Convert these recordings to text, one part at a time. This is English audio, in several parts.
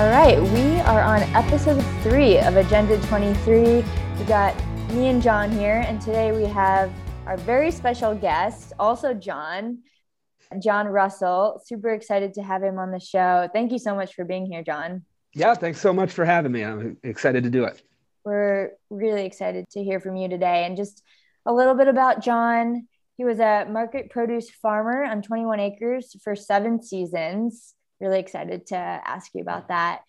All right, we are on episode three of Agenda 23. We got me and John here, and today we have our very special guest, also John, John Russell. Super excited to have him on the show. Thank you so much for being here, John. Yeah, thanks so much for having me. I'm excited to do it. We're really excited to hear from you today. And just a little bit about John. He was a market produce farmer on 21 acres for seven seasons really excited to ask you about that.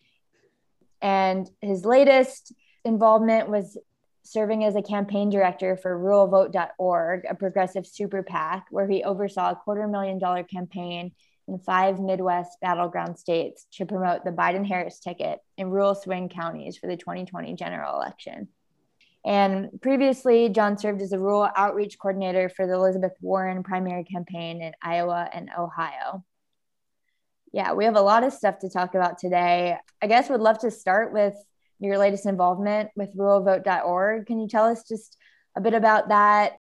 And his latest involvement was serving as a campaign director for ruralvote.org, a progressive super PAC, where he oversaw a quarter million dollar campaign in five Midwest battleground states to promote the Biden Harris ticket in rural swing counties for the 2020 general election. And previously, John served as a rural outreach coordinator for the Elizabeth Warren primary campaign in Iowa and Ohio. Yeah, we have a lot of stuff to talk about today. I guess would love to start with your latest involvement with ruralvote.org. Can you tell us just a bit about that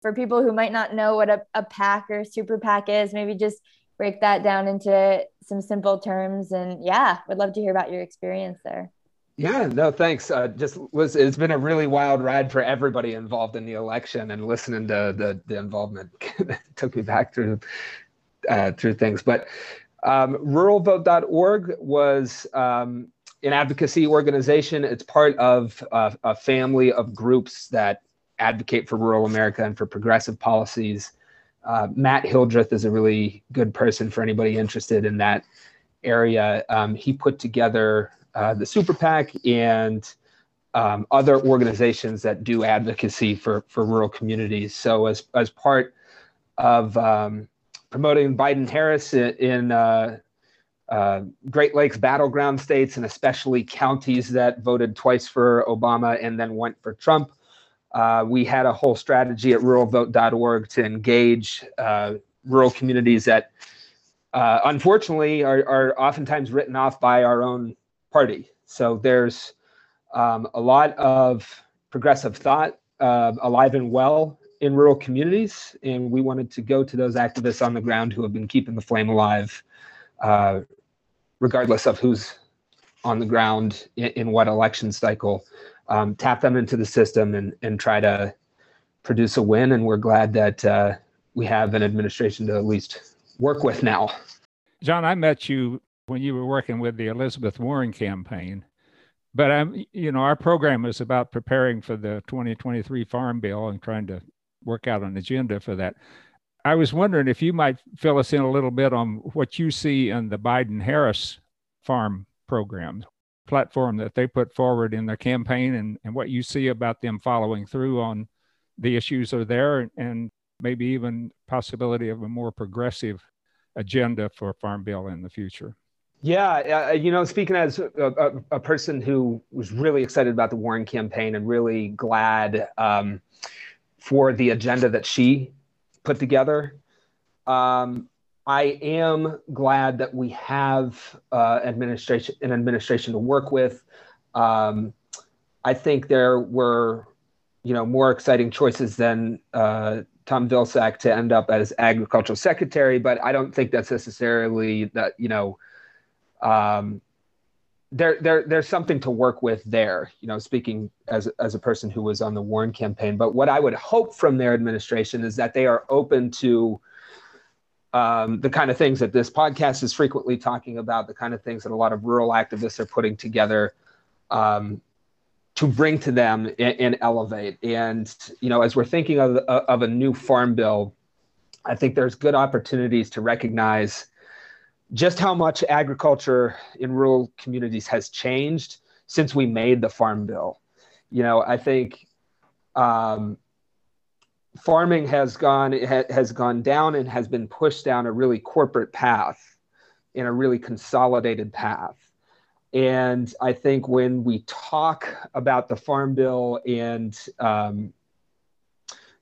for people who might not know what a, a PAC or super PAC is? Maybe just break that down into some simple terms. And yeah, would love to hear about your experience there. Yeah, no, thanks. Uh, just was it's been a really wild ride for everybody involved in the election, and listening to the the involvement took me back through uh, through things. But um, ruralvote.org was um, an advocacy organization. It's part of a, a, family of groups that advocate for rural America and for progressive policies. Uh, Matt Hildreth is a really good person for anybody interested in that area. Um, he put together uh, the Super PAC and um, other organizations that do advocacy for, for rural communities. So, as, as part of um, promoting Biden Harris in uh, uh, Great Lakes battleground states and especially counties that voted twice for Obama and then went for Trump. Uh, we had a whole strategy at ruralvote.org to engage uh, rural communities that uh, unfortunately are, are oftentimes written off by our own party. So there's um, a lot of progressive thought uh, alive and well in rural communities, and we wanted to go to those activists on the ground who have been keeping the flame alive, uh, regardless of who's on the ground in, in what election cycle. Um, tap them into the system and and try to produce a win. And we're glad that uh, we have an administration to at least work with now. John, I met you when you were working with the Elizabeth Warren campaign but I'm, you know, our program is about preparing for the 2023 Farm Bill and trying to work out an agenda for that. I was wondering if you might fill us in a little bit on what you see in the Biden Harris farm program platform that they put forward in their campaign and, and what you see about them following through on the issues are there and maybe even possibility of a more progressive agenda for farm bill in the future. Yeah, uh, you know, speaking as a, a, a, person who was really excited about the Warren campaign and really glad um, for the agenda that she put together. Um, I am glad that we have uh, administration an administration to work with. Um, I think there were, you know, more exciting choices than uh, Tom Vilsack to end up as agricultural secretary, but I don't think that's necessarily that you know. Um, there, there, there's something to work with there. You know, speaking as as a person who was on the Warren campaign, but what I would hope from their administration is that they are open to um, the kind of things that this podcast is frequently talking about, the kind of things that a lot of rural activists are putting together um, to bring to them and, and, elevate. And you know, as we're thinking of of a new farm bill, I think there's good opportunities to recognize just how much agriculture in rural communities has changed since we made the farm bill. You know, I think um, farming has gone ha, has gone down and has been pushed down a really corporate path, in a really consolidated path. And I think when we talk about the farm bill and um,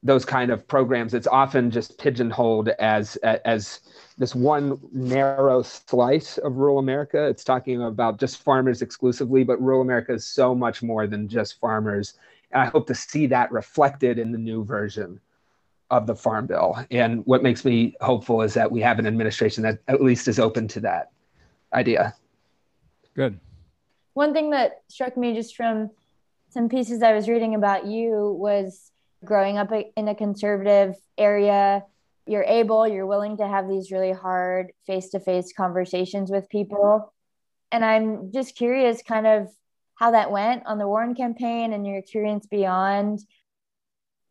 those kind of programs, it's often just pigeonholed as as this one narrow slice of rural America. It's talking about just farmers exclusively, but rural America is so much more than just farmers. And I hope to see that reflected in the new version of the Farm Bill. And what makes me hopeful is that we have an administration that at least is open to that idea. Good. one thing that struck me just from some pieces I was reading about you was growing up in a conservative area. You're able, you're willing to have these really hard face to face conversations with people. And I'm just curious, kind of how that went on the Warren campaign and your experience beyond.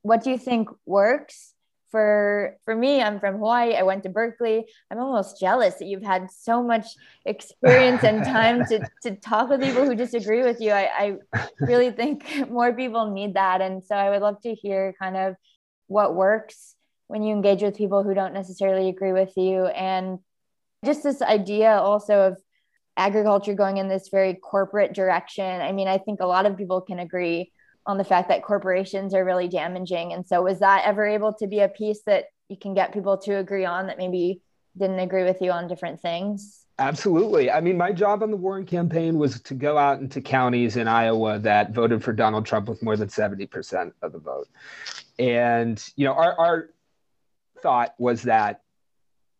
What do you think works? For for me, I'm from Hawaii. I went to Berkeley. I'm almost jealous that you've had so much experience and time to to talk with people who disagree with you. I, I really think more people need that. And so I would love to hear kind of what works when you engage with people who don't necessarily agree with you and just this idea also of agriculture going in this very corporate direction. I mean, I think a lot of people can agree on the fact that corporations are really damaging. And so, was that ever able to be a piece that you can get people to agree on that maybe didn't agree with you on different things? Absolutely. I mean, my job on the Warren campaign was to go out into counties in Iowa that voted for Donald Trump with more than 70% of the vote. And, you know, our, our thought was that,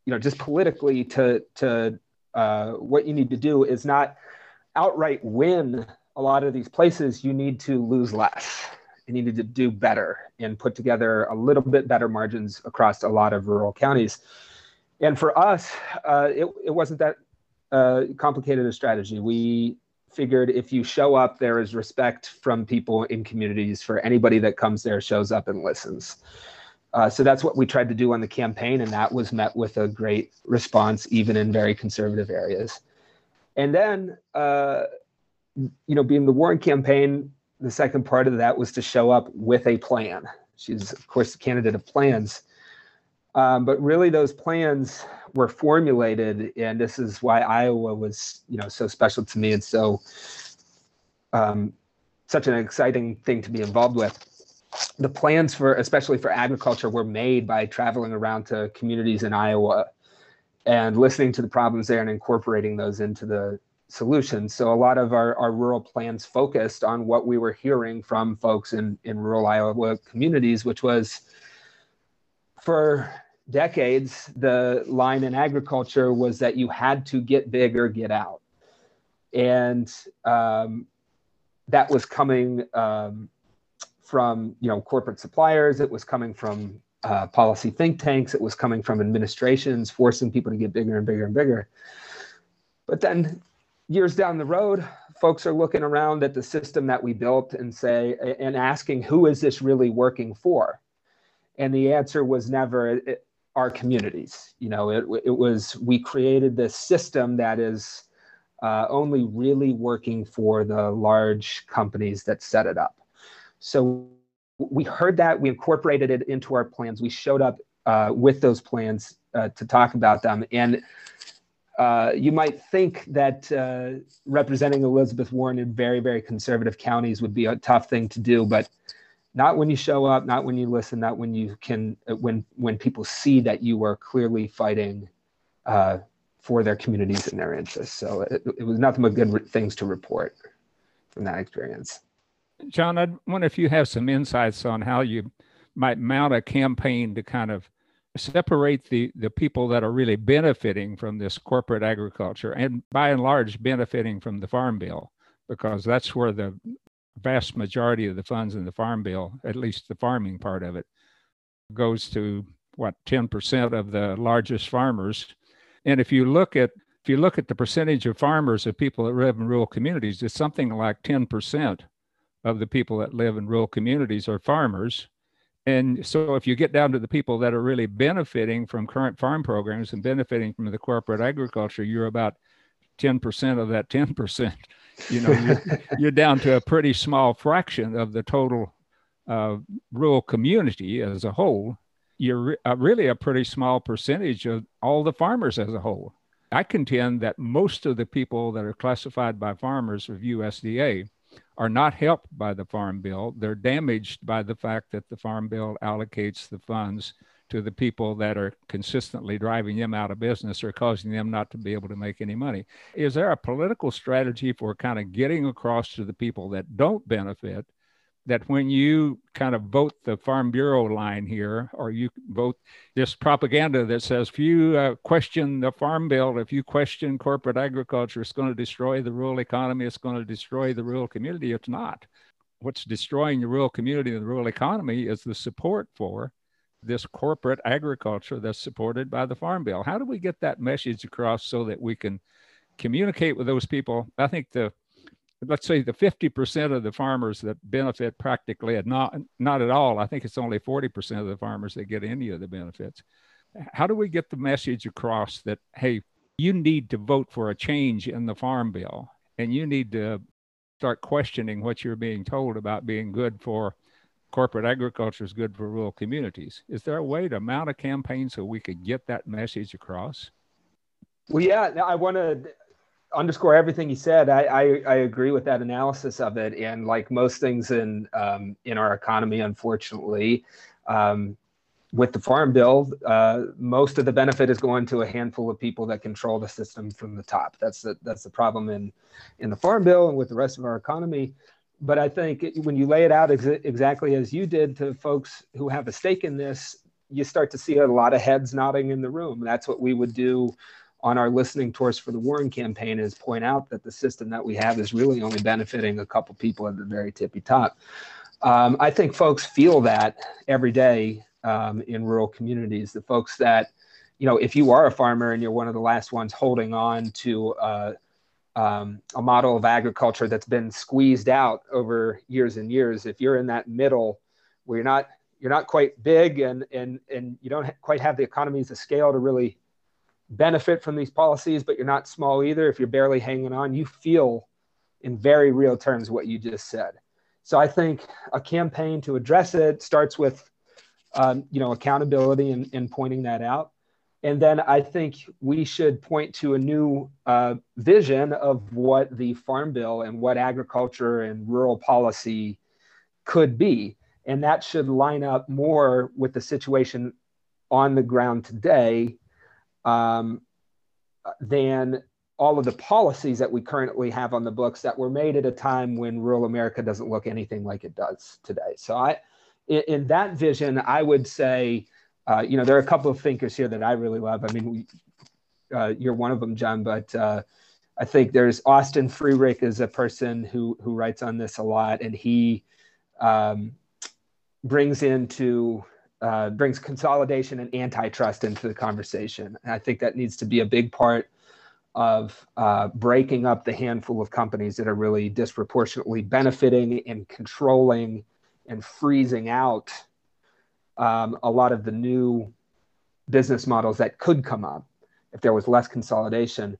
you know, just politically to, to uh, what you need to do is not outright win a lot of these places. You need to lose less. You need to do better and put together a little bit better margins across a lot of rural counties. And for us, uh, it, it wasn't that uh, complicated a strategy. We figured if you show up, there is respect from people in communities for anybody that comes there, shows up, and listens. Uh, so that's what we tried to do on the campaign, and that was met with a great response, even in very conservative areas. And then, uh, you know, being the Warren campaign, the second part of that was to show up with a plan. She's, of course, the candidate of plans. Um, but really, those plans were formulated, and this is why Iowa was, you know, so special to me and so um, such an exciting thing to be involved with the plans for especially for agriculture were made by traveling around to communities in Iowa and listening to the problems there and incorporating those into the solutions. So a lot of our, our rural plans focused on what we were hearing from folks in, in rural Iowa communities, which was for decades, the line in agriculture was that you had to get big or get out. And um, that was coming um, from you know corporate suppliers. It was coming from uh, policy think tanks. It was coming from administrations forcing people to get bigger and bigger and bigger. But then years down the road, folks are looking around at the system that we built and say and asking who is this really working for? And the answer was never it, our communities. You know, it, it was we created this system that is uh, only really working for the large companies that set it up. So we heard that, we incorporated it into our plans. We showed up uh, with those plans uh, to talk about them. And uh, you might think that uh, representing Elizabeth Warren in very, very conservative counties would be a tough thing to do, but not when you show up, not when you listen, not when you can, uh, when when people see that you are clearly fighting uh, for their communities and their interests. So it, it was nothing but good things to report from that experience. John, I wonder if you have some insights on how you might mount a campaign to kind of separate the, the people that are really benefiting from this corporate agriculture and by and large benefiting from the farm bill, because that's where the vast majority of the funds in the farm bill, at least the farming part of it, goes to what 10% of the largest farmers. And if you look at if you look at the percentage of farmers of people that live in rural communities, it's something like 10% of the people that live in rural communities are farmers. And so if you get down to the people that are really benefiting from current farm programs and benefiting from the corporate agriculture, you're about 10% of that 10%. You know, you're, you're down to a pretty small fraction of the total uh, rural community as a whole. You're re- uh, really a pretty small percentage of all the farmers as a whole. I contend that most of the people that are classified by farmers of USDA are not helped by the Farm Bill. They're damaged by the fact that the Farm Bill allocates the funds to the people that are consistently driving them out of business or causing them not to be able to make any money. Is there a political strategy for kind of getting across to the people that don't benefit that when you kind of vote the Farm Bureau line here, or you vote this propaganda that says if you uh, question the Farm Bill, if you question corporate agriculture, it's going to destroy the rural economy, it's going to destroy the rural community. It's not. What's destroying the rural community and the rural economy is the support for this corporate agriculture that's supported by the Farm Bill. How do we get that message across so that we can communicate with those people? I think the let's say the 50% of the farmers that benefit practically not not at all i think it's only 40% of the farmers that get any of the benefits. How do we get the message across that hey you need to vote for a change in the farm bill and you need to start questioning what you're being told about being good for corporate agriculture is good for rural communities? Is there a way to mount a campaign so we could get that message across? Well yeah i want to underscore everything you said. I, I, I agree with that analysis of it. And like most things in um, in our economy, unfortunately, um, with the farm bill, uh, most of the benefit is going to a handful of people that control the system from the top. That's the that's the problem in in the farm bill and with the rest of our economy. But I think when you lay it out ex- exactly as you did to folks who have a stake in this, you start to see a lot of heads nodding in the room. That's what we would do on our listening tours for the Warren campaign is point out that the system that we have is really only benefiting a couple people at the very tippy top. Um, I think folks feel that every day um, in rural communities. The folks that, you know, if you are a farmer and you're one of the last ones holding on to uh, um, a model of agriculture that's been squeezed out over years and years, if you're in that middle where you're not you're not quite big and and and you don't quite have the economies of scale to really benefit from these policies, but you're not small either. If you're barely hanging on, you feel in very real terms what you just said. So I think a campaign to address it starts with, um, you know, accountability and, and, pointing that out. And then I think we should point to a new uh, vision of what the Farm Bill and what agriculture and rural policy could be. And that should line up more with the situation on the ground today um, than all of the policies that we currently have on the books that were made at a time when rural America doesn't look anything like it does today. So I, in, in that vision, I would say, uh, you know, there are a couple of thinkers here that I really love. I mean, we, uh, you're one of them, John, but uh, I think there's Austin Frerick is a person who who writes on this a lot, and he um, brings into uh, brings consolidation and antitrust into the conversation. And I think that needs to be a big part of uh, breaking up the handful of companies that are really disproportionately benefiting and controlling and freezing out um, a lot of the new business models that could come up if there was less consolidation.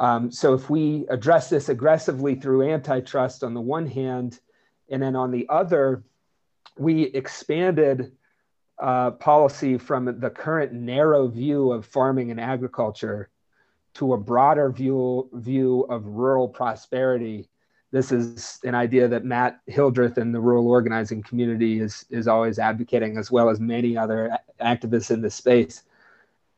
Um, so if we address this aggressively through antitrust on the one hand, and then on the other, we expanded uh, policy from the current narrow view of farming and agriculture to a broader view, view of rural prosperity. This is an idea that Matt Hildreth and the rural organizing community is, is always advocating, as well as many other activists in this space.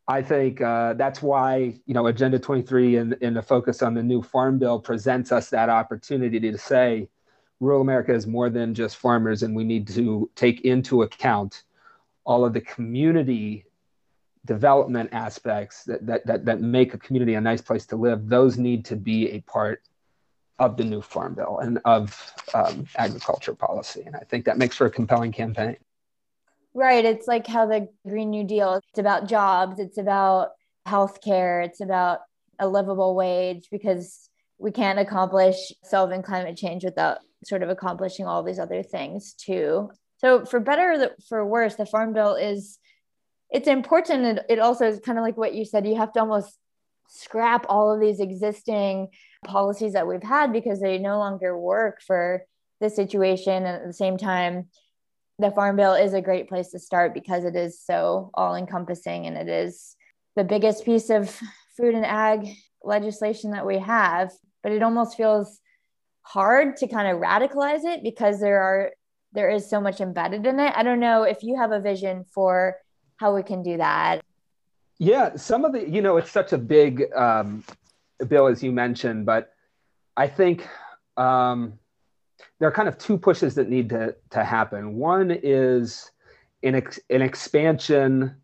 I think uh, that's why you know Agenda 23 and, and the focus on the new Farm Bill presents us that opportunity to say rural America is more than just farmers, and we need to take into account all of the community development aspects that, that, that, that make a community a nice place to live, those need to be a part of the new farm bill and of um, agriculture policy. And I think that makes for a compelling campaign. Right. It's like how the Green New Deal, it's about jobs, it's about healthcare, it's about a livable wage because we can't accomplish solving climate change without sort of accomplishing all these other things too. So for better or for worse, the farm bill is it's important. And it also is kind of like what you said, you have to almost scrap all of these existing policies that we've had because they no longer work for the situation. And at the same time, the farm bill is a great place to start because it is so all encompassing and it is the biggest piece of food and ag legislation that we have. But it almost feels hard to kind of radicalize it because there are there is so much embedded in it. I don't know if you have a vision for how we can do that. Yeah, some of the, you know, it's such a big um, bill, as you mentioned, but I think um, there are kind of two pushes that need to, to happen. One is an, ex, an expansion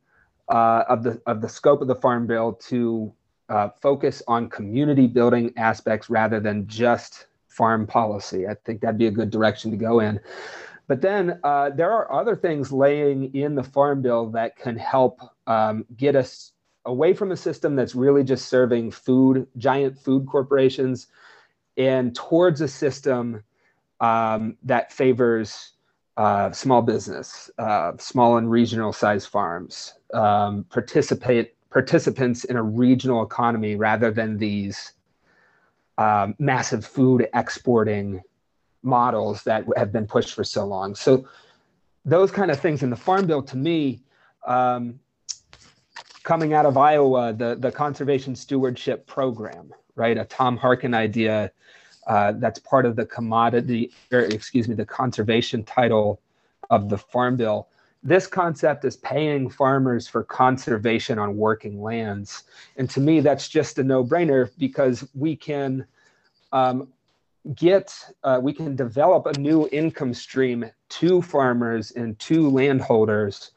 uh, of, the, of the scope of the Farm Bill to uh, focus on community building aspects rather than just farm policy. I think that'd be a good direction to go in. But then uh, there are other things laying in the Farm Bill that can help um, get us away from a system that's really just serving food, giant food corporations, and towards a system um, that favors uh, small business, uh, small and regional size farms, um, participate participants in a regional economy rather than these um, massive food exporting models that have been pushed for so long. So those kind of things in the farm bill to me um, coming out of iowa the, the conservation stewardship program right? A tom harkin idea uh, that's part of the commodity or excuse me the conservation title of the farm bill. This concept is paying farmers for conservation on working lands. And to me that's just a no-brainer because we can um, get uh, we can develop a new income stream to farmers and to landholders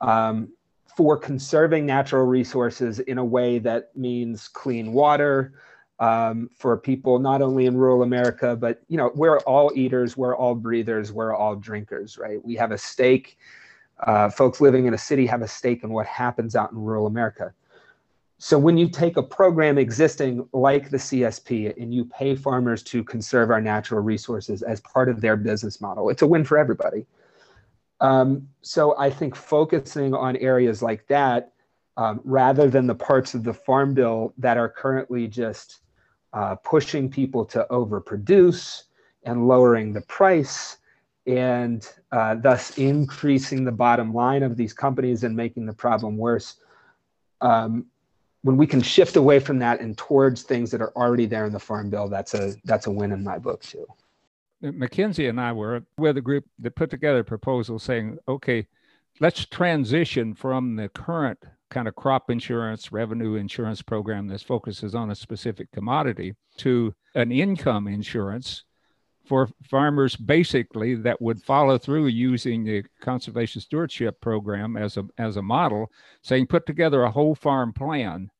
um, for conserving natural resources in a way that means clean water um, for people not only in rural america but you know we're all eaters we're all breathers we're all drinkers right? We have a stake uh, folks living in a city have a stake in what happens out in rural america so when you take a program existing like the CSP and you pay farmers to conserve our natural resources as part of their business model, it's a win for everybody. Um, so I think focusing on areas like that, um, rather than the parts of the farm bill that are currently just uh, pushing people to overproduce and lowering the price and uh, thus increasing the bottom line of these companies and making the problem worse. Um, when we can shift away from that and towards things that are already there in the farm bill, that's a that's a win in my book too. McKinsey and I were with a group that put together a proposal saying, okay, let's transition from the current kind of crop insurance, revenue insurance program that focuses on a specific commodity to an income insurance for farmers basically that would follow through using the conservation stewardship program as a as a model saying put together a whole farm plan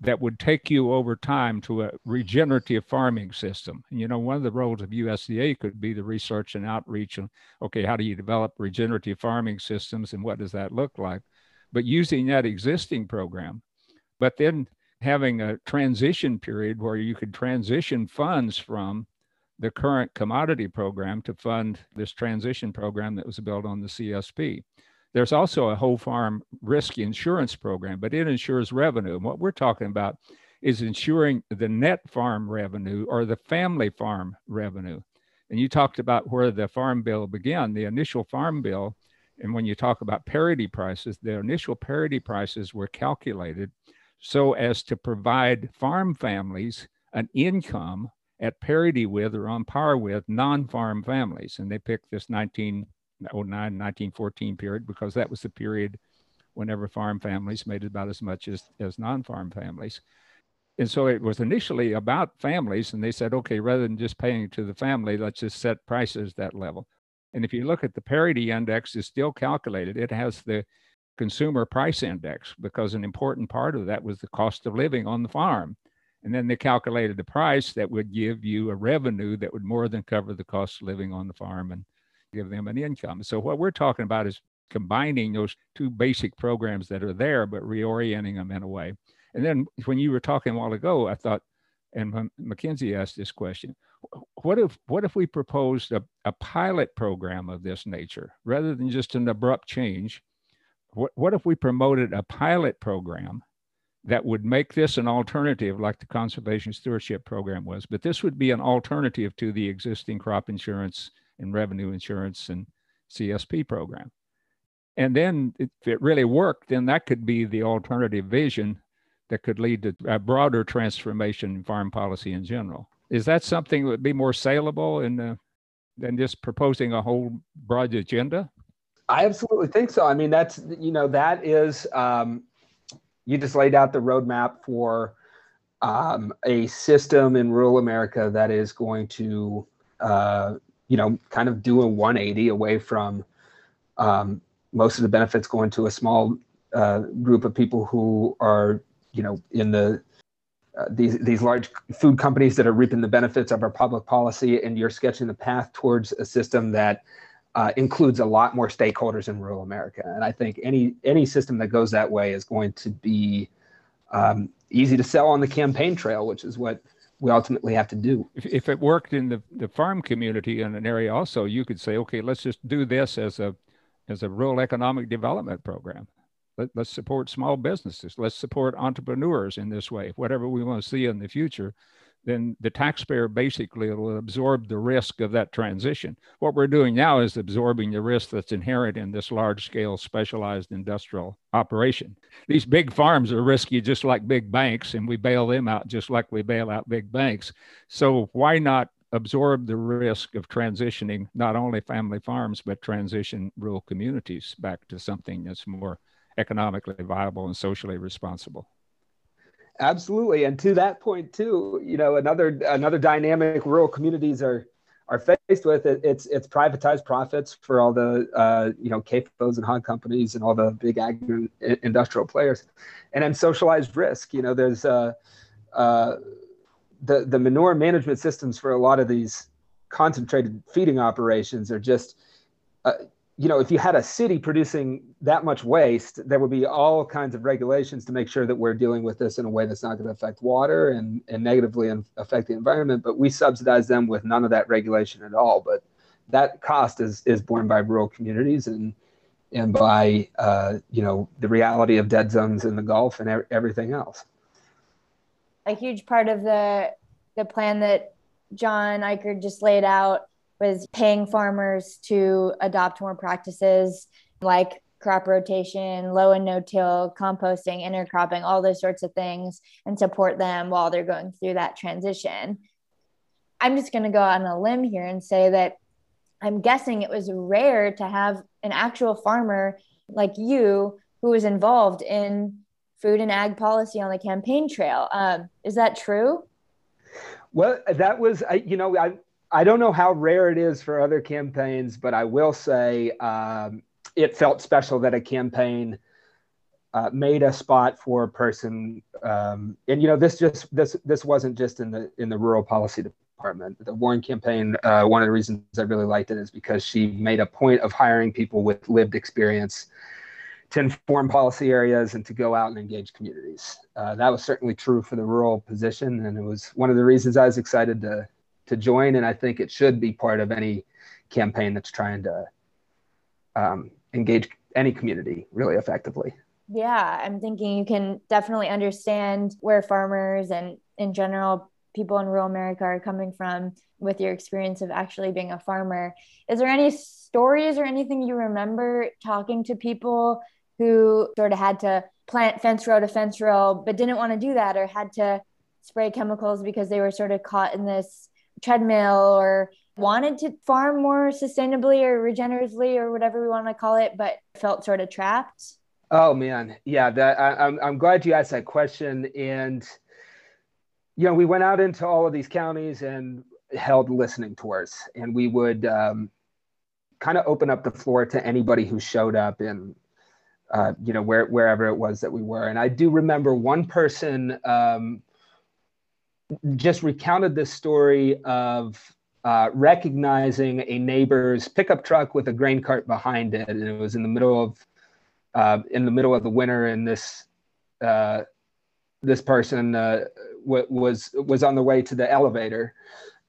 that would take you over time to a regenerative farming system. And, you know, one of the roles of USDA could be the research and outreach and, okay, how do you develop regenerative farming systems and what does that look like? But using that existing program, but then having a transition period where you could transition funds from the current commodity program to fund this transition program that was built on the CSP. There's also a whole farm risk insurance program, but it insures revenue. And what we're talking about is insuring the net farm revenue or the family farm revenue. And you talked about where the farm bill began, the initial farm bill. And when you talk about parity prices, the initial parity prices were calculated so as to provide farm families an income at parity with or on par with non farm families. And they picked this 19 09, 1914 period, because that was the period whenever farm families made about as much as, as non-farm families. And so it was initially about families, and they said, okay, rather than just paying to the family, let's just set prices that level. And if you look at the parity index, is still calculated. It has the consumer price index because an important part of that was the cost of living on the farm. And then they calculated the price that would give you a revenue that would more than cover the cost of living on the farm and give them an income. So what we're talking about is combining those two basic programs that are there, but reorienting them in a way. And then when you were talking a while ago, I thought, and McKinsey asked this question: What if what if we proposed a, a pilot program of this nature rather than just an abrupt change? What what if we promoted a pilot program that would make this an alternative, like the conservation stewardship program was? But this would be an alternative to the existing crop insurance and revenue insurance and CSP program. And then if it really worked, then that could be the alternative vision that could lead to a broader transformation in farm policy in general. Is that something that would be more saleable in, uh, than just proposing a whole broad agenda? I absolutely think so. I mean, that's, you know, that is, um, you just laid out the roadmap for um, a system in rural America that is going to uh, you know, kind of do a 180 away from um, most of the benefits going to a small uh, group of people who are, you know, in the uh, these these large food companies that are reaping the benefits of our public policy, and you're sketching the path towards a system that uh, includes a lot more stakeholders in rural America. And I think any any system that goes that way is going to be um, easy to sell on the campaign trail, which is what we ultimately have to do. If, if it worked in the, the farm community in an area also, you could say, okay, let's just do this as a as a rural economic development program. Let, let's support small businesses. Let's support entrepreneurs in this way. Whatever we want to see in the future, then the taxpayer basically will absorb the risk of that transition. What we're doing now is absorbing the risk that's inherent in this large scale specialized industrial operation. These big farms are risky just like big banks, and we bail them out just like we bail out big banks. So why not absorb the risk of transitioning not only family farms, but transition rural communities back to something that's more economically viable and socially responsible? Absolutely, and to that point too, you know, another another dynamic rural communities are are faced with it, it's it's privatized profits for all the uh, you know CAFOs and hog companies and all the big agri industrial players, and then socialized risk. You know, there's uh, uh, the the manure management systems for a lot of these concentrated feeding operations are just uh, you know, if you had a city producing that much waste, there would be all kinds of regulations to make sure that we're dealing with this in a way that's not going to affect water and, and negatively affect the environment. But we subsidize them with none of that regulation at all. But that cost is is borne by rural communities and and by uh, you know the reality of dead zones in the Gulf and everything else. A huge part of the the plan that John Ikerd just laid out was paying farmers to adopt more practices like crop rotation, low and no till, composting, intercropping, all those sorts of things, and support them while they're going through that transition. I'm just going to go on a limb here and say that I'm guessing it was rare to have an actual farmer like you who was involved in food and ag policy on the campaign trail. Um, is that true? Well, that was, you know, I, I don't know how rare it is for other campaigns, but I will say um, it felt special that a campaign uh, made a spot for a person. Um, and you know, this just this this wasn't just in the in the rural policy department. The Warren campaign. Uh, one of the reasons I really liked it is because she made a point of hiring people with lived experience to inform policy areas and to go out and engage communities. Uh, that was certainly true for the rural position, and it was one of the reasons I was excited to to join, and I think it should be part of any campaign that's trying to um, engage any community really effectively. Yeah, I'm thinking you can definitely understand where farmers and in general people in rural America are coming from with your experience of actually being a farmer. Is there any stories or anything you remember talking to people who sort of had to plant fence row to fence row but didn't want to do that or had to spray chemicals because they were sort of caught in this treadmill or wanted to farm more sustainably or regeneratively or whatever we want to call it, but felt sort of trapped? Oh man, yeah. That I, I'm I'm glad you asked that question. And you know, we went out into all of these counties and held listening tours, and we would um, kind of open up the floor to anybody who showed up in uh, you know where, wherever it was that we were. And I do remember one person. Um, just recounted this story of uh, recognizing a neighbor's pickup truck with a grain cart behind it, and it was in the middle of uh, in the middle of the winter, and this uh, this person uh, w- was was on the way to the elevator,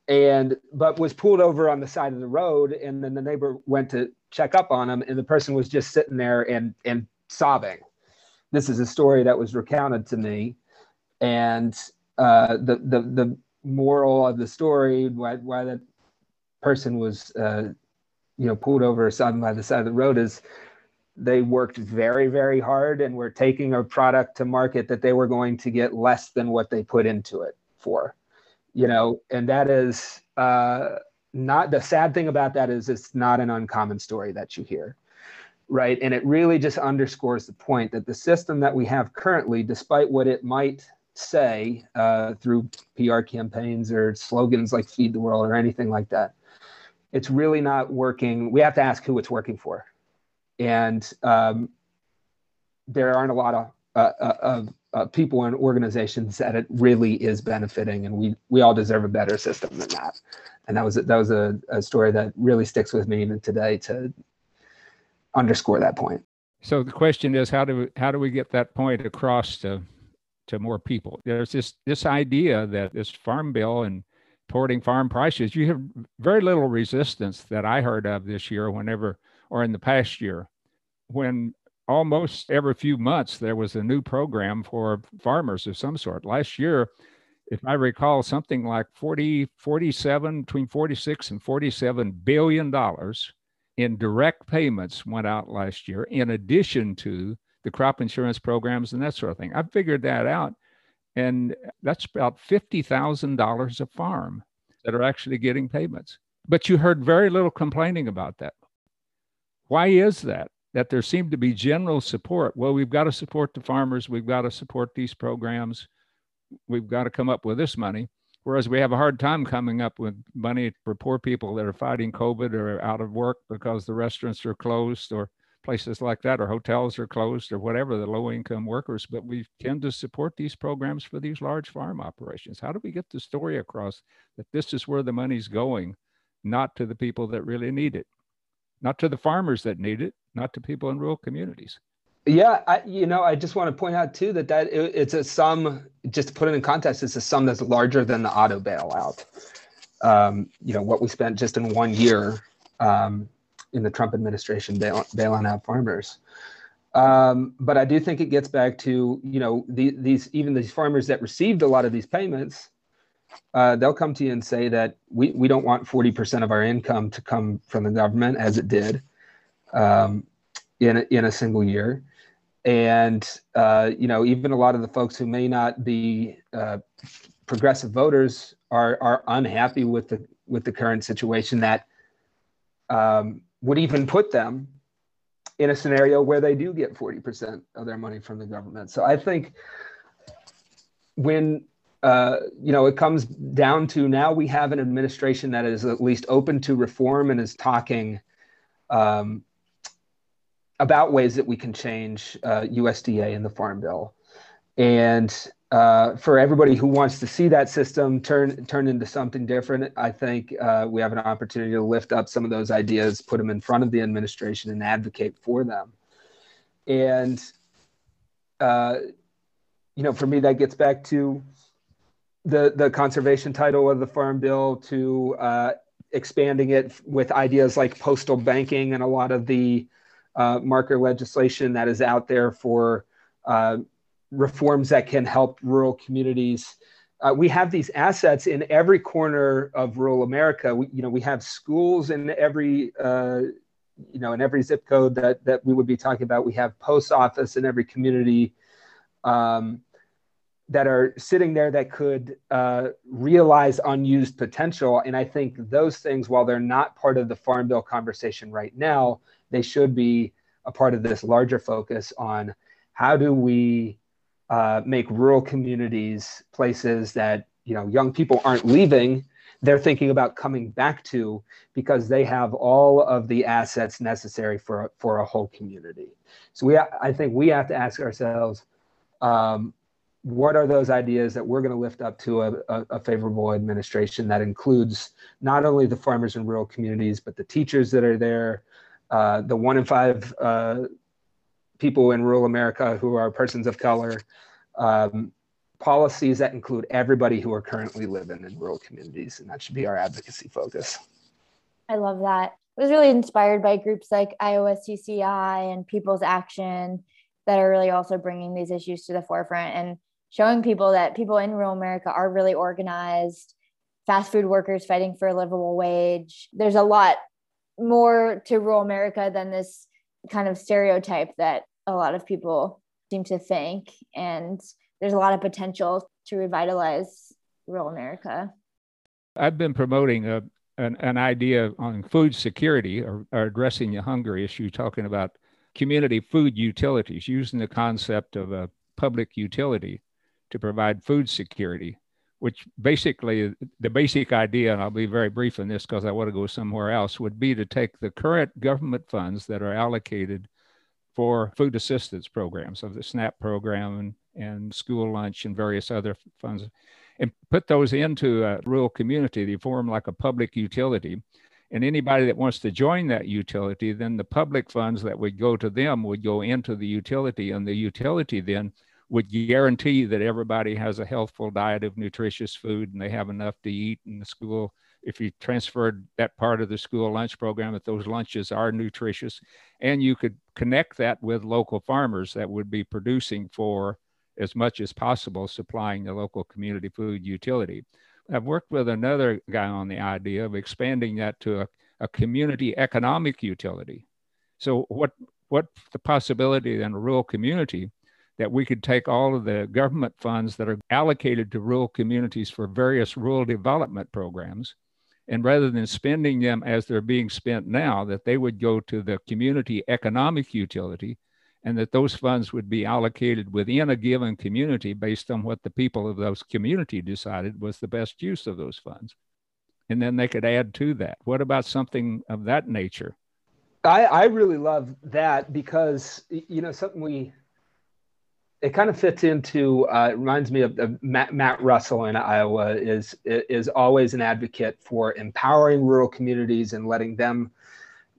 and but was pulled over on the side of the road, and then the neighbor went to check up on him, and the person was just sitting there and and sobbing. This is a story that was recounted to me, and uh, the the the moral of the story, why why that person was uh, you know pulled over by the side of the road is they worked very very hard and were taking a product to market that they were going to get less than what they put into it for you know? And that is uh, not the sad thing about that is it's not an uncommon story that you hear right? And it really just underscores the point that the system that we have currently despite what it might say uh, through PR campaigns or slogans like "Feed the World" or anything like that. it's really not working. We have to ask who it's working for, and um, there aren't a lot of, uh, uh of uh, people and organizations that it really is benefiting, and we we all deserve a better system than that. And that was that was a, a story that really sticks with me even today to underscore that point. So the question is, how do we, how do we get that point across to to more people? There's this this idea that this farm bill and supporting farm prices, you have very little resistance that I heard of this year, whenever or in the past year, when almost every few months there was a new program for farmers of some sort. Last year, if I recall, something like 40, 47, between 46 and 47 billion dollars in direct payments went out last year, in addition to the crop insurance programs and that sort of thing. I figured that out. And that's about $50,000 a farm that are actually getting payments. But you heard very little complaining about that. Why is that? That there seemed to be general support. Well, we've got to support the farmers. We've got to support these programs. We've got to come up with this money. Whereas we have a hard time coming up with money for poor people that are fighting COVID or out of work because the restaurants are closed or places like that or hotels are closed or whatever the low income workers but we tend to support these programs for these large farm operations how do we get the story across that this is where the money's going not to the people that really need it not to the farmers that need it not to people in rural communities yeah, I, you know, I just want to point out too that that it, it's a sum. Just to put it in context, it's a sum that's larger than the auto bailout. Um, you know, what we spent just in one year um, in the Trump administration bail, bailing out farmers. Um, but I do think it gets back to you know the, these even these farmers that received a lot of these payments. Uh, they'll come to you and say that we, we don't want 40% of our income to come from the government as it did um, in, a, in a single year and uh, you know even a lot of the folks who may not be uh, progressive voters are are unhappy with the with the current situation that um, would even put them in a scenario where they do get 40% of their money from the government so i think when uh, you know it comes down to now we have an administration that is at least open to reform and is talking um, about ways that we can change uh, USDA and the Farm Bill. And uh, for everybody who wants to see that system turn turn into something different, I think uh, we have an opportunity to lift up some of those ideas, put them in front of the administration, and advocate for them. And uh, you know, for me, that gets back to the the conservation title of the Farm Bill, to uh, expanding it with ideas like postal banking and a lot of the uh, marker legislation that is out there for uh, reforms that can help rural communities. Uh, we have these assets in every corner of rural America. We, you know, we have schools in every, uh, you know, in every zip code that that we would be talking about. We have post office in every community. Um, that are sitting there that could uh, realize unused potential. And I think those things, while they're not part of the Farm Bill conversation right now, they should be a part of this larger focus on how do we uh, make rural communities places that you know young people aren't leaving they're thinking about coming back to because they have all of the assets necessary for for a whole community. So we i think we have to ask ourselves um, what are those ideas that we're going to lift up to a, a, a, favorable administration that includes not only the farmers in rural communities but the teachers that are there uh, the one in five uh, people in rural America who are persons of color, um, policies that include everybody who are currently living in rural communities. And that should be our advocacy focus. I love that. I was really inspired by groups like Iowa CCI and People's Action that are really also bringing these issues to the forefront and showing people that people in rural America are really organized. Fast food workers fighting for a livable wage. There's a lot more to rural America than this kind of stereotype that a lot of people seem to think. And there's a lot of potential to revitalize rural America. I've been promoting a, an, an idea on food security or, or addressing the hunger issue, talking about community food utilities, using the concept of a public utility to provide food security, which basically the basic idea, and I'll be very brief in this because I want to go somewhere else, would be to take the current government funds that are allocated for food assistance programs of the SNAP program and, and school lunch and various other funds and put those into a rural community. They form like a public utility. And anybody that wants to join that utility, then the public funds that would go to them would go into the utility, and the utility then would guarantee that everybody has a healthful diet of nutritious food and they have enough to eat in the school. If you transferred that part of the school lunch program, that those lunches are nutritious, and you could connect that with local farmers that would be producing for as much as possible, supplying the local community food utility. I've worked with another guy on the idea of expanding that to a, a community economic utility. So what what the possibility in a rural community that we could take all of the government funds that are allocated to rural communities for various rural development programs and rather than spending them as they're being spent now that they would go to the community economic utility and that those funds would be allocated within a given community based on what the people of those community decided was the best use of those funds. And then they could add to that. What about something of that nature? I, I really love that because, you know, something we, it kind of fits into, uh, it reminds me of, of Matt, Matt Russell in Iowa is, is always an advocate for empowering rural communities and letting them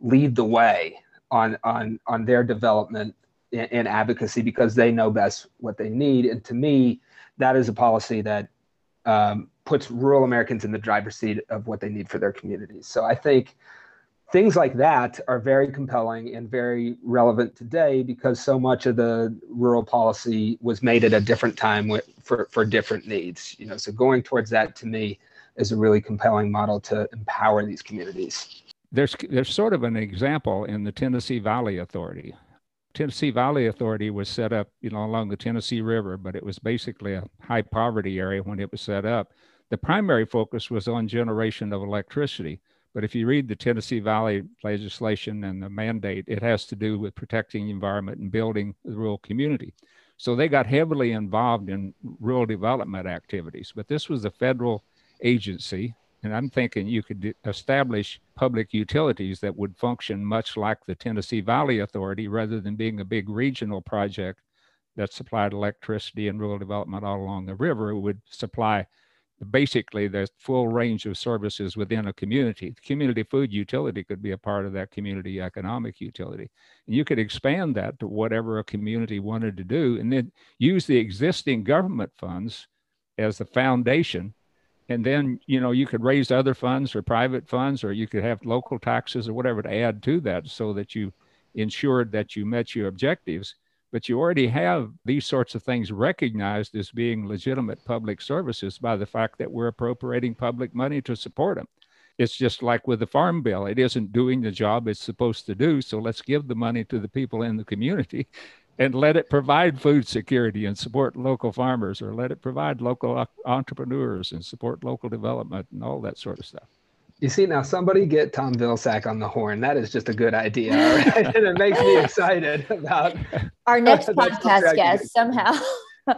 lead the way on, on, on their development and advocacy because they know best what they need. And to me, that is a policy that um, puts rural Americans in the driver's seat of what they need for their communities. So I think things like that are very compelling and very relevant today because so much of the rural policy was made at a different time for, for different needs. You know, so going towards that to me is a really compelling model to empower these communities. There's there's sort of an example in the Tennessee Valley Authority. Tennessee Valley Authority was set up, you know, along the Tennessee River, but it was basically a high poverty area when it was set up. The primary focus was on generation of electricity. But if you read the Tennessee Valley legislation and the mandate, it has to do with protecting the environment and building the rural community. So they got heavily involved in rural development activities. But this was a federal agency and I'm thinking you could establish public utilities that would function much like the Tennessee Valley Authority rather than being a big regional project that supplied electricity and rural development all along the river. It would supply basically the full range of services within a community. The community food utility could be a part of that community economic utility. And you could expand that to whatever a community wanted to do and then use the existing government funds as the foundation and then you know you could raise other funds or private funds or you could have local taxes or whatever to add to that so that you ensured that you met your objectives but you already have these sorts of things recognized as being legitimate public services by the fact that we're appropriating public money to support them it's just like with the farm bill it isn't doing the job it's supposed to do so let's give the money to the people in the community and let it provide food security and support local farmers or let it provide local entrepreneurs and support local development and all that sort of stuff. You see, now somebody get Tom Vilsack on the horn. That is just a good idea. Right? and it makes me excited about our next podcast guest somehow.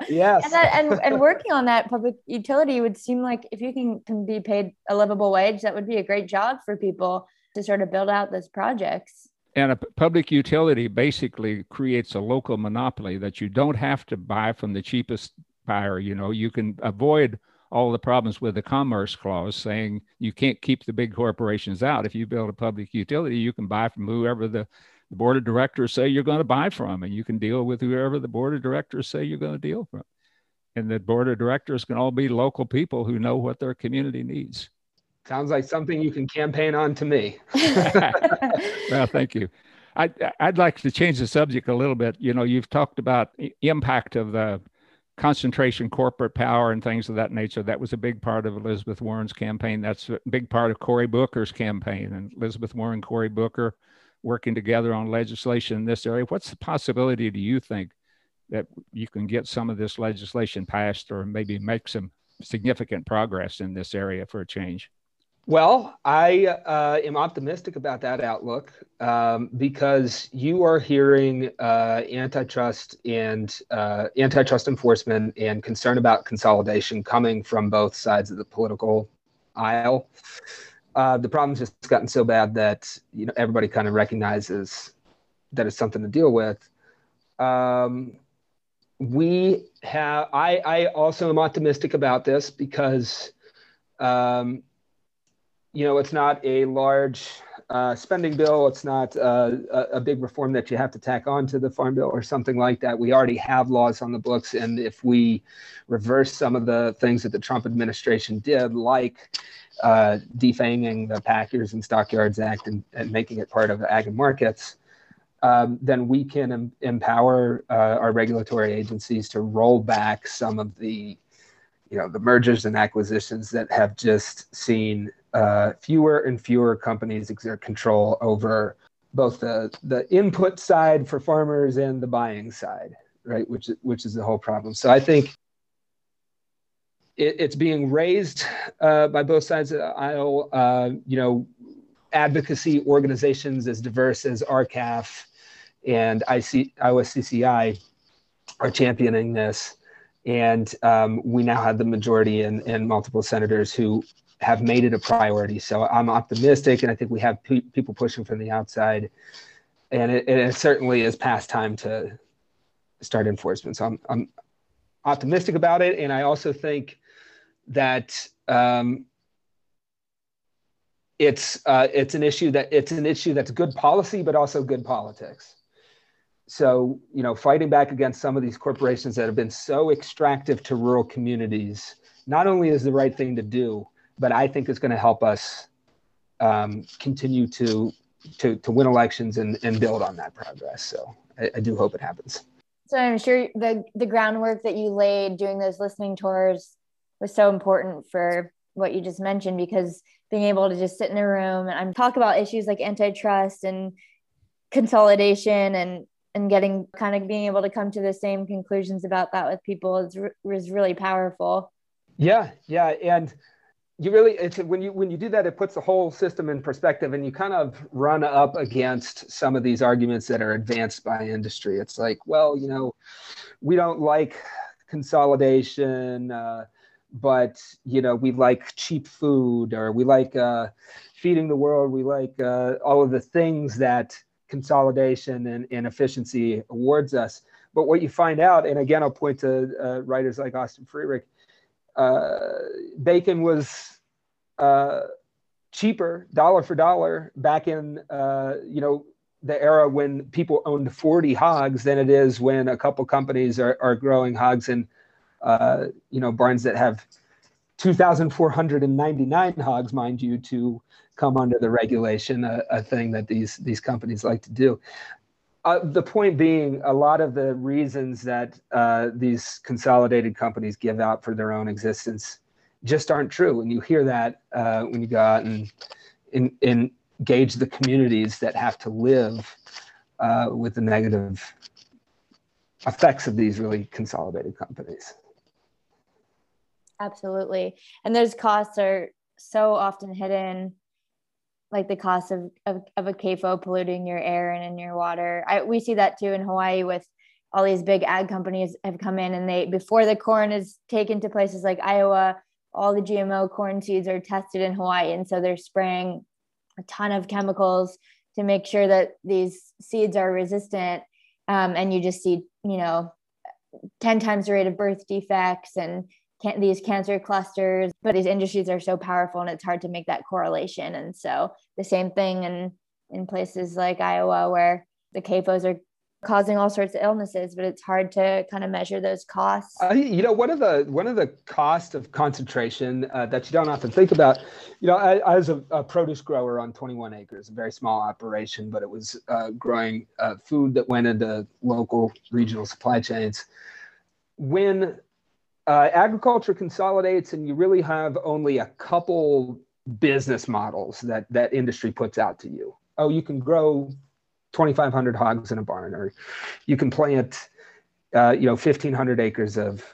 yes. And, that, and, and working on that public utility would seem like if you can, can be paid a livable wage, that would be a great job for people to sort of build out those projects. And a public utility basically creates a local monopoly that you don't have to buy from the cheapest buyer. You know, you can avoid all the problems with the commerce clause saying you can't keep the big corporations out. If you build a public utility, you can buy from whoever the, the board of directors say you're going to buy from, and you can deal with whoever the board of directors say you're going to deal from. And the board of directors can all be local people who know what their community needs. Sounds like something you can campaign on to me. well, thank you. I, I'd like to change the subject a little bit. You know, you've talked about impact of the concentration, corporate power, and things of that nature. That was a big part of Elizabeth Warren's campaign. That's a big part of Cory Booker's campaign, and Elizabeth Warren, Cory Booker, working together on legislation in this area. What's the possibility, do you think, that you can get some of this legislation passed, or maybe make some significant progress in this area for a change? Well, I uh, am optimistic about that outlook um, because you are hearing uh, antitrust and uh, antitrust enforcement and concern about consolidation coming from both sides of the political aisle. Uh, the problem's just gotten so bad that you know everybody kind of recognizes that it's something to deal with. Um, we have. I, I also am optimistic about this because. Um, you know, it's not a large uh, spending bill. It's not uh, a, big reform that you have to tack on to the farm bill or something like that. We already have laws on the books. And if we reverse some of the things that the Trump administration did, like uh, defanging the Packers and Stockyards Act and, and, making it part of ag and markets, um, then we can em- empower uh, our regulatory agencies to roll back some of the you know the mergers and acquisitions that have just seen uh, fewer and fewer companies exert control over both the the input side for farmers and the buying side, right? Which which is the whole problem. So I think it, it's being raised uh, by both sides of the aisle. Uh, you know, advocacy organizations as diverse as R-CALF and IC, Iowa CCI are championing this. And um, we now have the majority and, and multiple senators who have made it a priority. So I'm optimistic, and I think we have pe- people pushing from the outside, and it, it, certainly is past time to start enforcement. So I'm, I'm optimistic about it, and I also think that um, it's uh, it's an issue that it's an issue that's good policy, but also good politics. So you know, fighting back against some of these corporations that have been so extractive to rural communities not only is the right thing to do, but I think it's going to help us um, continue to, to to win elections and, and build on that progress. So I, I do hope it happens. So I'm sure the the groundwork that you laid doing those listening tours was so important for what you just mentioned because being able to just sit in a room and talk about issues like antitrust and consolidation and and getting kind of being able to come to the same conclusions about that with people is, is really powerful. Yeah, yeah, and you really it's when you when you do that it puts the whole system in perspective and you kind of run up against some of these arguments that are advanced by industry. It's like well you know we don't like consolidation uh, but you know we like cheap food or we like uh, feeding the world. We like uh, all of the things that consolidation and, and efficiency awards us. But what you find out and again i'll point to uh, writers like austin frerick uh, bacon was uh, cheaper dollar for dollar back in uh, you know the era when people owned 40 hogs than it is when a couple companies are, are growing hogs in uh, you know barns that have 2,499 hogs, mind you, to come under the regulation, a, a thing that these these companies like to do. Uh, the point being, a lot of the reasons that uh, these consolidated companies give out for their own existence just aren't true. And you hear that uh, when you go out and in, in engage the communities that have to live uh, with the negative effects of these really consolidated companies. Absolutely. And those costs are so often hidden like the cost of, of, of a CAFO polluting your air and in your water. I, we see that too in Hawaii with all these big ag companies have come in and they before the corn is taken to places like Iowa, all the GMO corn seeds are tested in Hawaii. And so they're spraying a ton of chemicals to make sure that these seeds are resistant. Um, and you just see, you know, 10 times the rate of birth defects and can, these cancer clusters, but these industries are so powerful and it's hard to make that correlation. And so the same thing in in places like Iowa where the CAFOs are causing all sorts of illnesses, but it's hard to kind of measure those costs. Uh, you know, one of the one of the cost of concentration uh, that you don't often think about. You know, I, I was a, a, produce grower on 21 acres, a very small operation, but it was uh, growing uh, food that went into local regional supply chains. When uh, agriculture consolidates and you really have only a couple business models that that industry puts out to you oh you can grow 2500 hogs in a barn or you can plant uh, you know 1500 acres of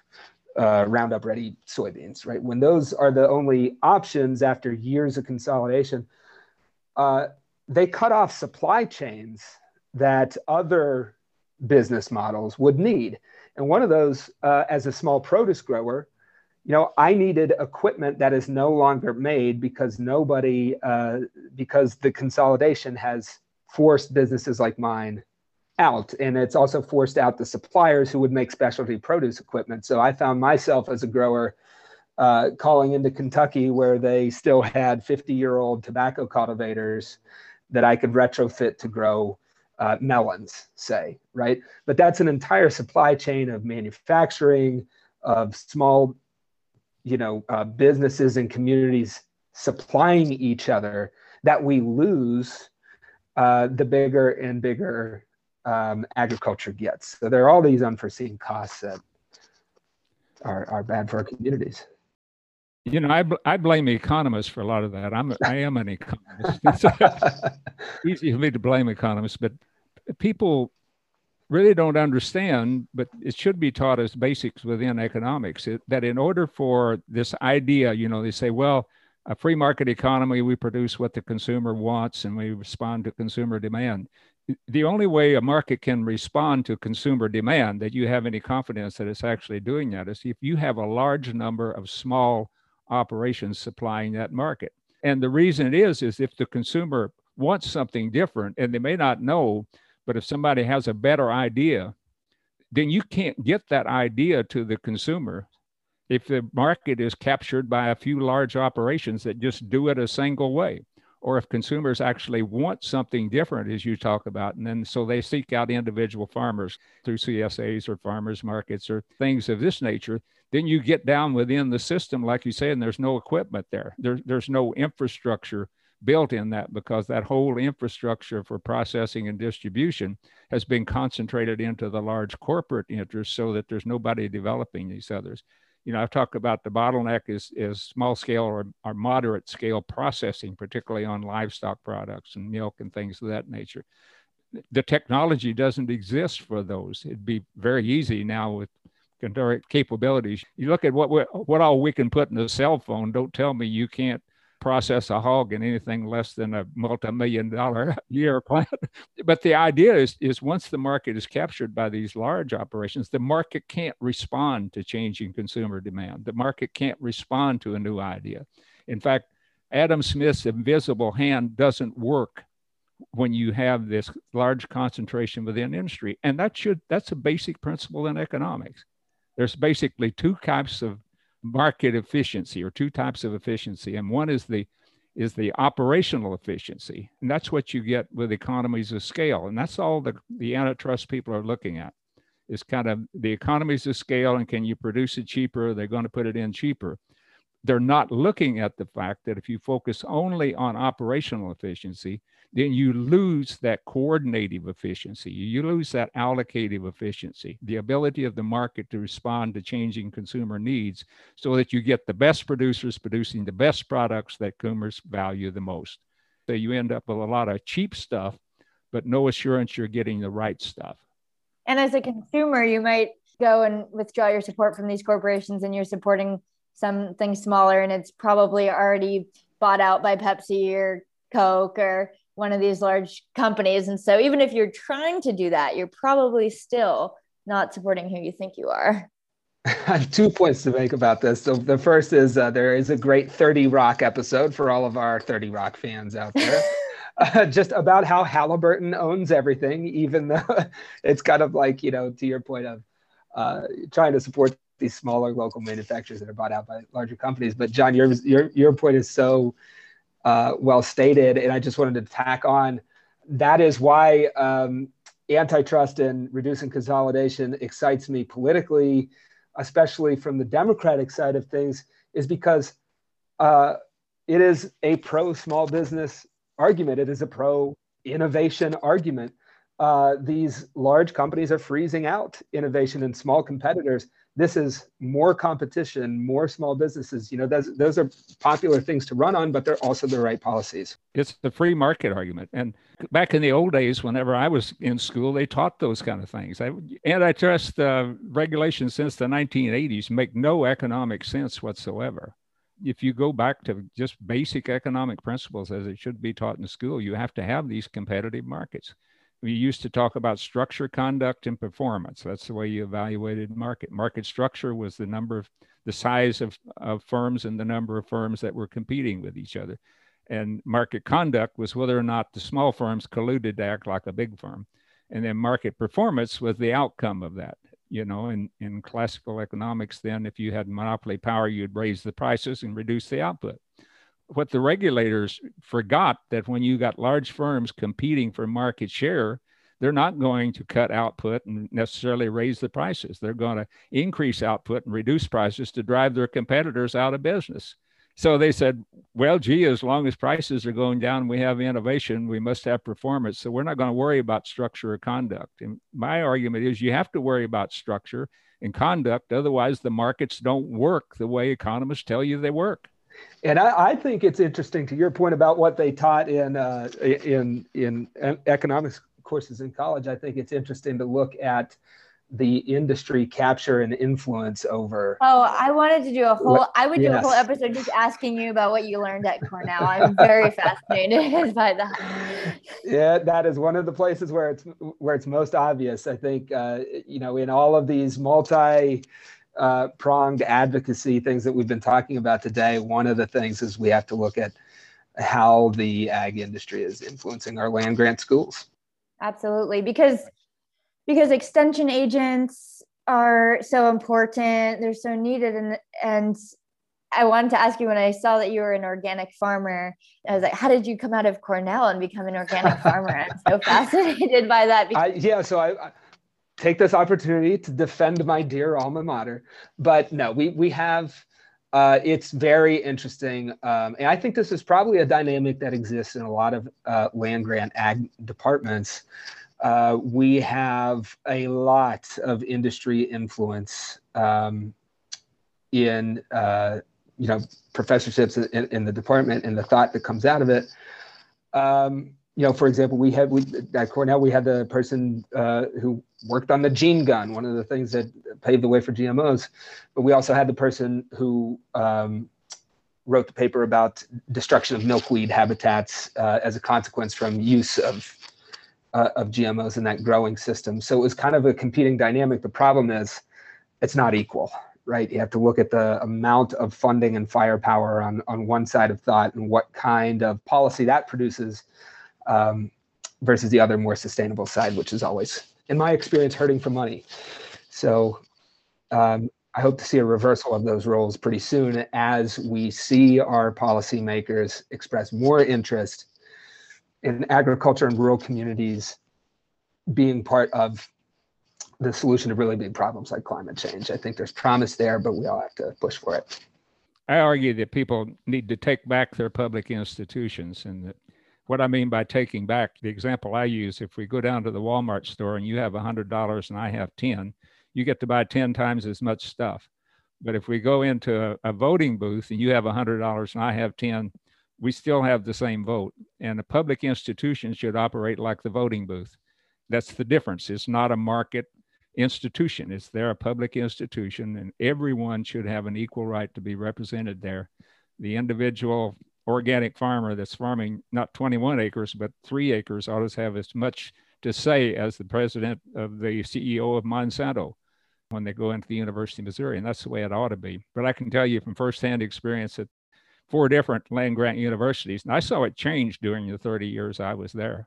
uh, Roundup Ready soybeans, right? When those are the only options after years of consolidation, uh, they cut off supply chains that other business models would need. And one of those, uh, as a small produce grower, you know, I needed equipment that is no longer made because nobody, uh, because the consolidation has forced businesses like mine out. And it's also forced out the suppliers who would make specialty produce equipment. So I found myself as a grower uh, calling into Kentucky where they still had 50 year old tobacco cultivators that I could retrofit to grow uh, melons, say, right? But that's an entire supply chain of manufacturing, of small, you know, uh, businesses and communities supplying each other that we lose uh, the bigger and bigger um, agriculture gets. So there are all these unforeseen costs that are, are bad for our communities. You know, I, I blame economists for a lot of that. I'm I am an economist. It's easy for me to blame economists, but people really don't understand. But it should be taught as basics within economics it, that in order for this idea, you know, they say, well, a free market economy, we produce what the consumer wants and we respond to consumer demand the only way a market can respond to consumer demand that you have any confidence that it's actually doing that is if you have a large number of small operations supplying that market. And the reason it is is if the consumer wants something different and they may not know, but if somebody has a better idea, then you can't get that idea to the consumer if the market is captured by a few large operations that just do it a single way or if consumers actually want something different, as you talk about, and then so they seek out individual farmers through CSAs or farmers markets or things of this nature, then you get down within the system, like you say, and there's no equipment there. There there's no infrastructure built in that because that whole infrastructure for processing and distribution has been concentrated into the large corporate interests so that there's nobody developing these others you know, I've talked about the bottleneck is, is small scale or, or moderate scale processing, particularly on livestock products and milk and things of that nature. The technology doesn't exist for those. It'd be very easy now with capabilities. You look at what what all we can put in a cell phone. Don't tell me you can't process a hog in anything less than a multi-million dollar year plant. but the idea is, is once the market is captured by these large operations, the market can't respond to changing consumer demand. The market can't respond to a new idea. In fact, Adam Smith's invisible hand doesn't work when you have this large concentration within industry. And that should that's a basic principle in economics. There's basically two types of market efficiency or two types of efficiency and one is the is the operational efficiency and that's what you get with economies of scale and that's all the, the antitrust people are looking at. Is kind of the economies of scale and can you produce it cheaper? They're going to put it in cheaper? They're not looking at the fact that if you focus only on operational efficiency then you lose that coordinative efficiency. You lose that allocative efficiency, the ability of the market to respond to changing consumer needs so that you get the best producers producing the best products that consumers value the most. So you end up with a lot of cheap stuff, but no assurance you're getting the right stuff. And as a consumer, you might go and withdraw your support from these corporations and you're supporting something smaller and it's probably already bought out by Pepsi or Coke or one of these large companies. And so even if you're trying to do that, you're probably still not supporting who you think you are. I have two points to make about this. So the first is uh, there is a great 30 Rock episode for all of our 30 Rock fans out there. uh, just about how Halliburton owns everything, even though it's kind of like, you know, to your point of uh, trying to support these smaller local manufacturers that are bought out by larger companies. But John, your your your point is so uh, well stated. And I just wanted to tack on that is why um, antitrust and reducing consolidation excites me politically, especially from the Democratic side of things, is because uh, it is a pro small business argument. It is a pro innovation argument. Uh, these large companies are freezing out innovation and small competitors. This is more competition, more small businesses. You know, those, those are popular things to run on, but they're also the right policies. It's the free market argument. And back in the old days, whenever I was in school, they taught those kind of things. I, antitrust uh, regulations since the 1980s make no economic sense whatsoever. If you go back to just basic economic principles as it should be taught in school, you have to have these competitive markets we used to talk about structure, conduct, and performance. That's the way you evaluated market. Market structure was the number of the size of, of firms and the number of firms that were competing with each other. And market conduct was whether or not the small firms colluded to act like a big firm. And then market performance was the outcome of that. You know, in, in classical economics, then if you had monopoly power, you'd raise the prices and reduce the output what the regulators forgot that when you got large firms competing for market share, they're not going to cut output and necessarily raise the prices. They're going to increase output and reduce prices to drive their competitors out of business. So they said, well, gee, as long as prices are going down, we have innovation, we must have performance. So we're not going to worry about structure or conduct. And my argument is you have to worry about structure and conduct. Otherwise, the markets don't work the way economists tell you they work. And I, I, think it's interesting to your point about what they taught in uh, in in economics courses in college. I think it's interesting to look at the industry capture and influence over. Oh, I wanted to do a whole. What, I would do yes. a whole episode just asking you about what you learned at Cornell. I'm very fascinated by that. Yeah, that is one of the places where it's where it's most obvious. I think uh, you know in all of these multi uh, pronged advocacy things that we've been talking about today, one of the things is we have to look at how the ag industry is influencing our land grant schools. Absolutely, because because extension agents are so important, they're so needed, and and I wanted to ask you when I saw that you were an organic farmer. I was like, how did you come out of Cornell and become an organic farmer? I'm so fascinated by that. Because- I, yeah, so I, take this opportunity to defend my dear alma mater. But no, we we have. Uh, it's very interesting, um, and I think this is probably a dynamic that exists in a lot of uh, land grant ag departments. Uh, we have a lot of industry influence um, in uh, you know professorships in, in, the department and the thought that comes out of it. Um, you know, for example, we had we at Cornell we had the person uh, who worked on the gene gun, one of the things that paved the way for GMOs. But we also had the person who um, wrote the paper about destruction of milkweed habitats uh, as a consequence from use of uh, of GMOs in that growing system. So it was kind of a competing dynamic. The problem is, it's not equal, right? You have to look at the amount of funding and firepower on on one side of thought and what kind of policy that produces um, versus the other more sustainable side, which is always, in my experience, hurting for money. So um, I hope to see a reversal of those roles pretty soon as we see our policymakers express more interest in agriculture and rural communities being part of the solution to really big problems like climate change. I think there's promise there, but we all have to push for it. I argue that people need to take back their public institutions and that what I mean by taking back, the example I use, if we go down to the Walmart store and you have $100 and I have 10, you get to buy 10 times as much stuff. But if we go into a, a voting booth and you have $100 and I have 10, we still have the same vote. And a public institution should operate like the voting booth. That's the difference. It's not a market institution. It's there a public institution, and everyone should have an equal right to be represented there. The individual organic farmer that's farming not 21 acres, but three acres ought to have as much to say as the president of the CEO of Monsanto when they go into the University of Missouri. And that's the way it ought to be. But I can tell you from firsthand experience at four different land grant universities, and I saw it change during the 30 years I was there.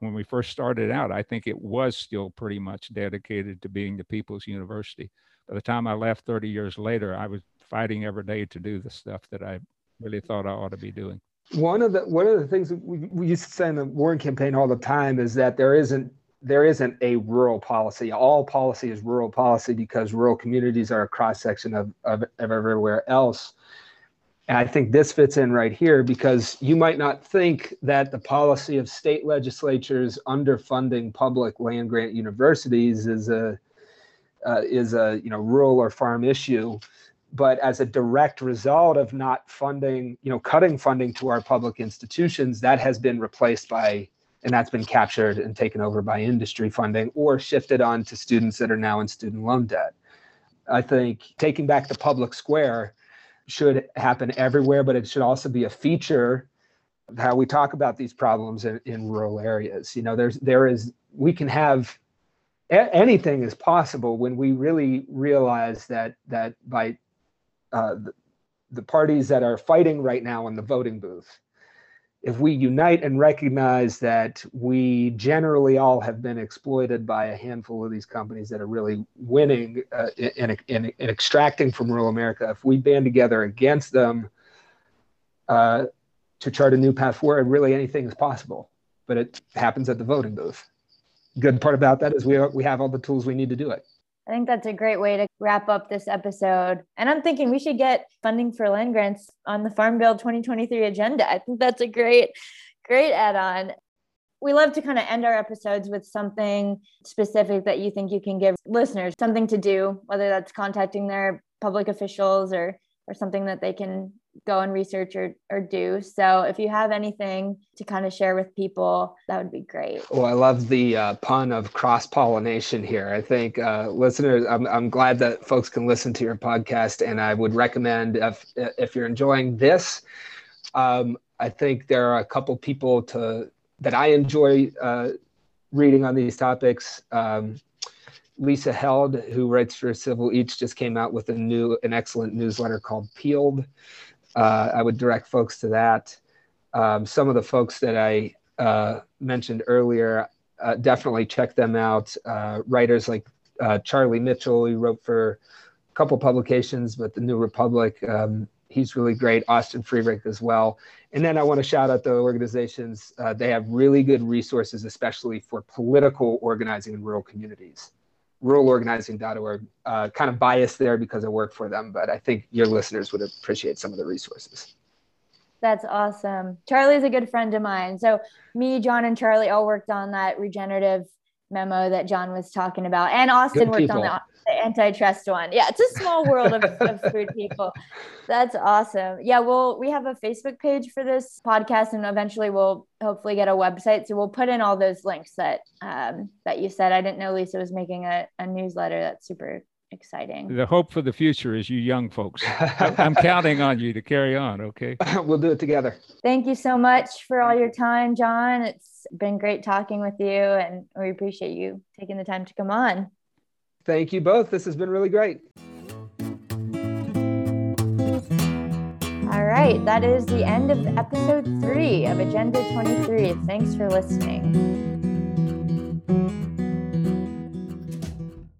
When we first started out, I think it was still pretty much dedicated to being the people's university. By the time I left 30 years later, I was fighting every day to do the stuff that I really thought I ought to be doing. One of the one of the things we, we used to say in the Warren campaign all the time is that there isn't there isn't a rural policy. All policy is rural policy because rural communities are a cross section of, of, of everywhere else. And I think this fits in right here because you might not think that the policy of state legislatures underfunding public land grant universities is a uh, is a you know rural or farm issue, but as a direct result of not funding, you know, cutting funding to our public institutions, that has been replaced by and that's been captured and taken over by industry funding or shifted on to students that are now in student loan debt. I think taking back the public square should happen everywhere, but it should also be a feature of how we talk about these problems in, in rural areas. You know, there's there is we can have a- anything is possible when we really realize that that by uh, the, the parties that are fighting right now in the voting booth if we unite and recognize that we generally all have been exploited by a handful of these companies that are really winning uh, in, in, in, extracting from rural America, if we band together against them uh, to chart a new path forward, really anything is possible. But it happens at the voting booth. Good part about that is we, are, we have all the tools we need to do it. I think that's a great way to wrap up this episode. And I'm thinking we should get funding for land grants on the Farm Bill 2023 agenda. I think that's a great, great add on. We love to kind of end our episodes with something specific that you think you can give listeners something to do, whether that's contacting their public officials or or something that they can go and research or, or do. So if you have anything to kind of share with people, that would be great. Well, I love the uh, pun of cross pollination here. I think uh, listeners, I'm, I'm glad that folks can listen to your podcast, and I would recommend if if you're enjoying this, um, I think there are a couple people to that I enjoy uh, reading on these topics. Um, Lisa Held, who writes for Civil Eats, just came out with a new, an excellent newsletter called Peeled. Uh, I would direct folks to that. Um, some of the folks that I uh, mentioned earlier, uh, definitely check them out. Uh, writers like uh, Charlie Mitchell, he wrote for a couple publications, but the New Republic, um, he's really great. Austin Frerick's as well. And then I want to shout out the organizations. Uh, they have really good resources, especially for political organizing in rural communities ruralorganizing.org. Uh, kind of biased there because I work for them, but I think your listeners would appreciate some of the resources. That's awesome. Charlie's a good friend of mine. So me, John, and Charlie all worked on that regenerative memo that John was talking about, and Austin good worked people. on the the antitrust one. Yeah, it's a small world of, of food people. That's awesome. Yeah, well, we have a Facebook page for this podcast, and eventually we'll hopefully get a website. So we'll put in all those links that um, that you said. I didn't know Lisa was making a, a newsletter. That's super exciting. The hope for the future is you young folks. I'm counting on you to carry on. Okay. we'll do it together. Thank you so much for all your time, John. It's been great talking with you, and we appreciate you taking the time to come on. Thank you both. This has been really great. All right, that is the end of episode three of Agenda 23. Thanks for listening.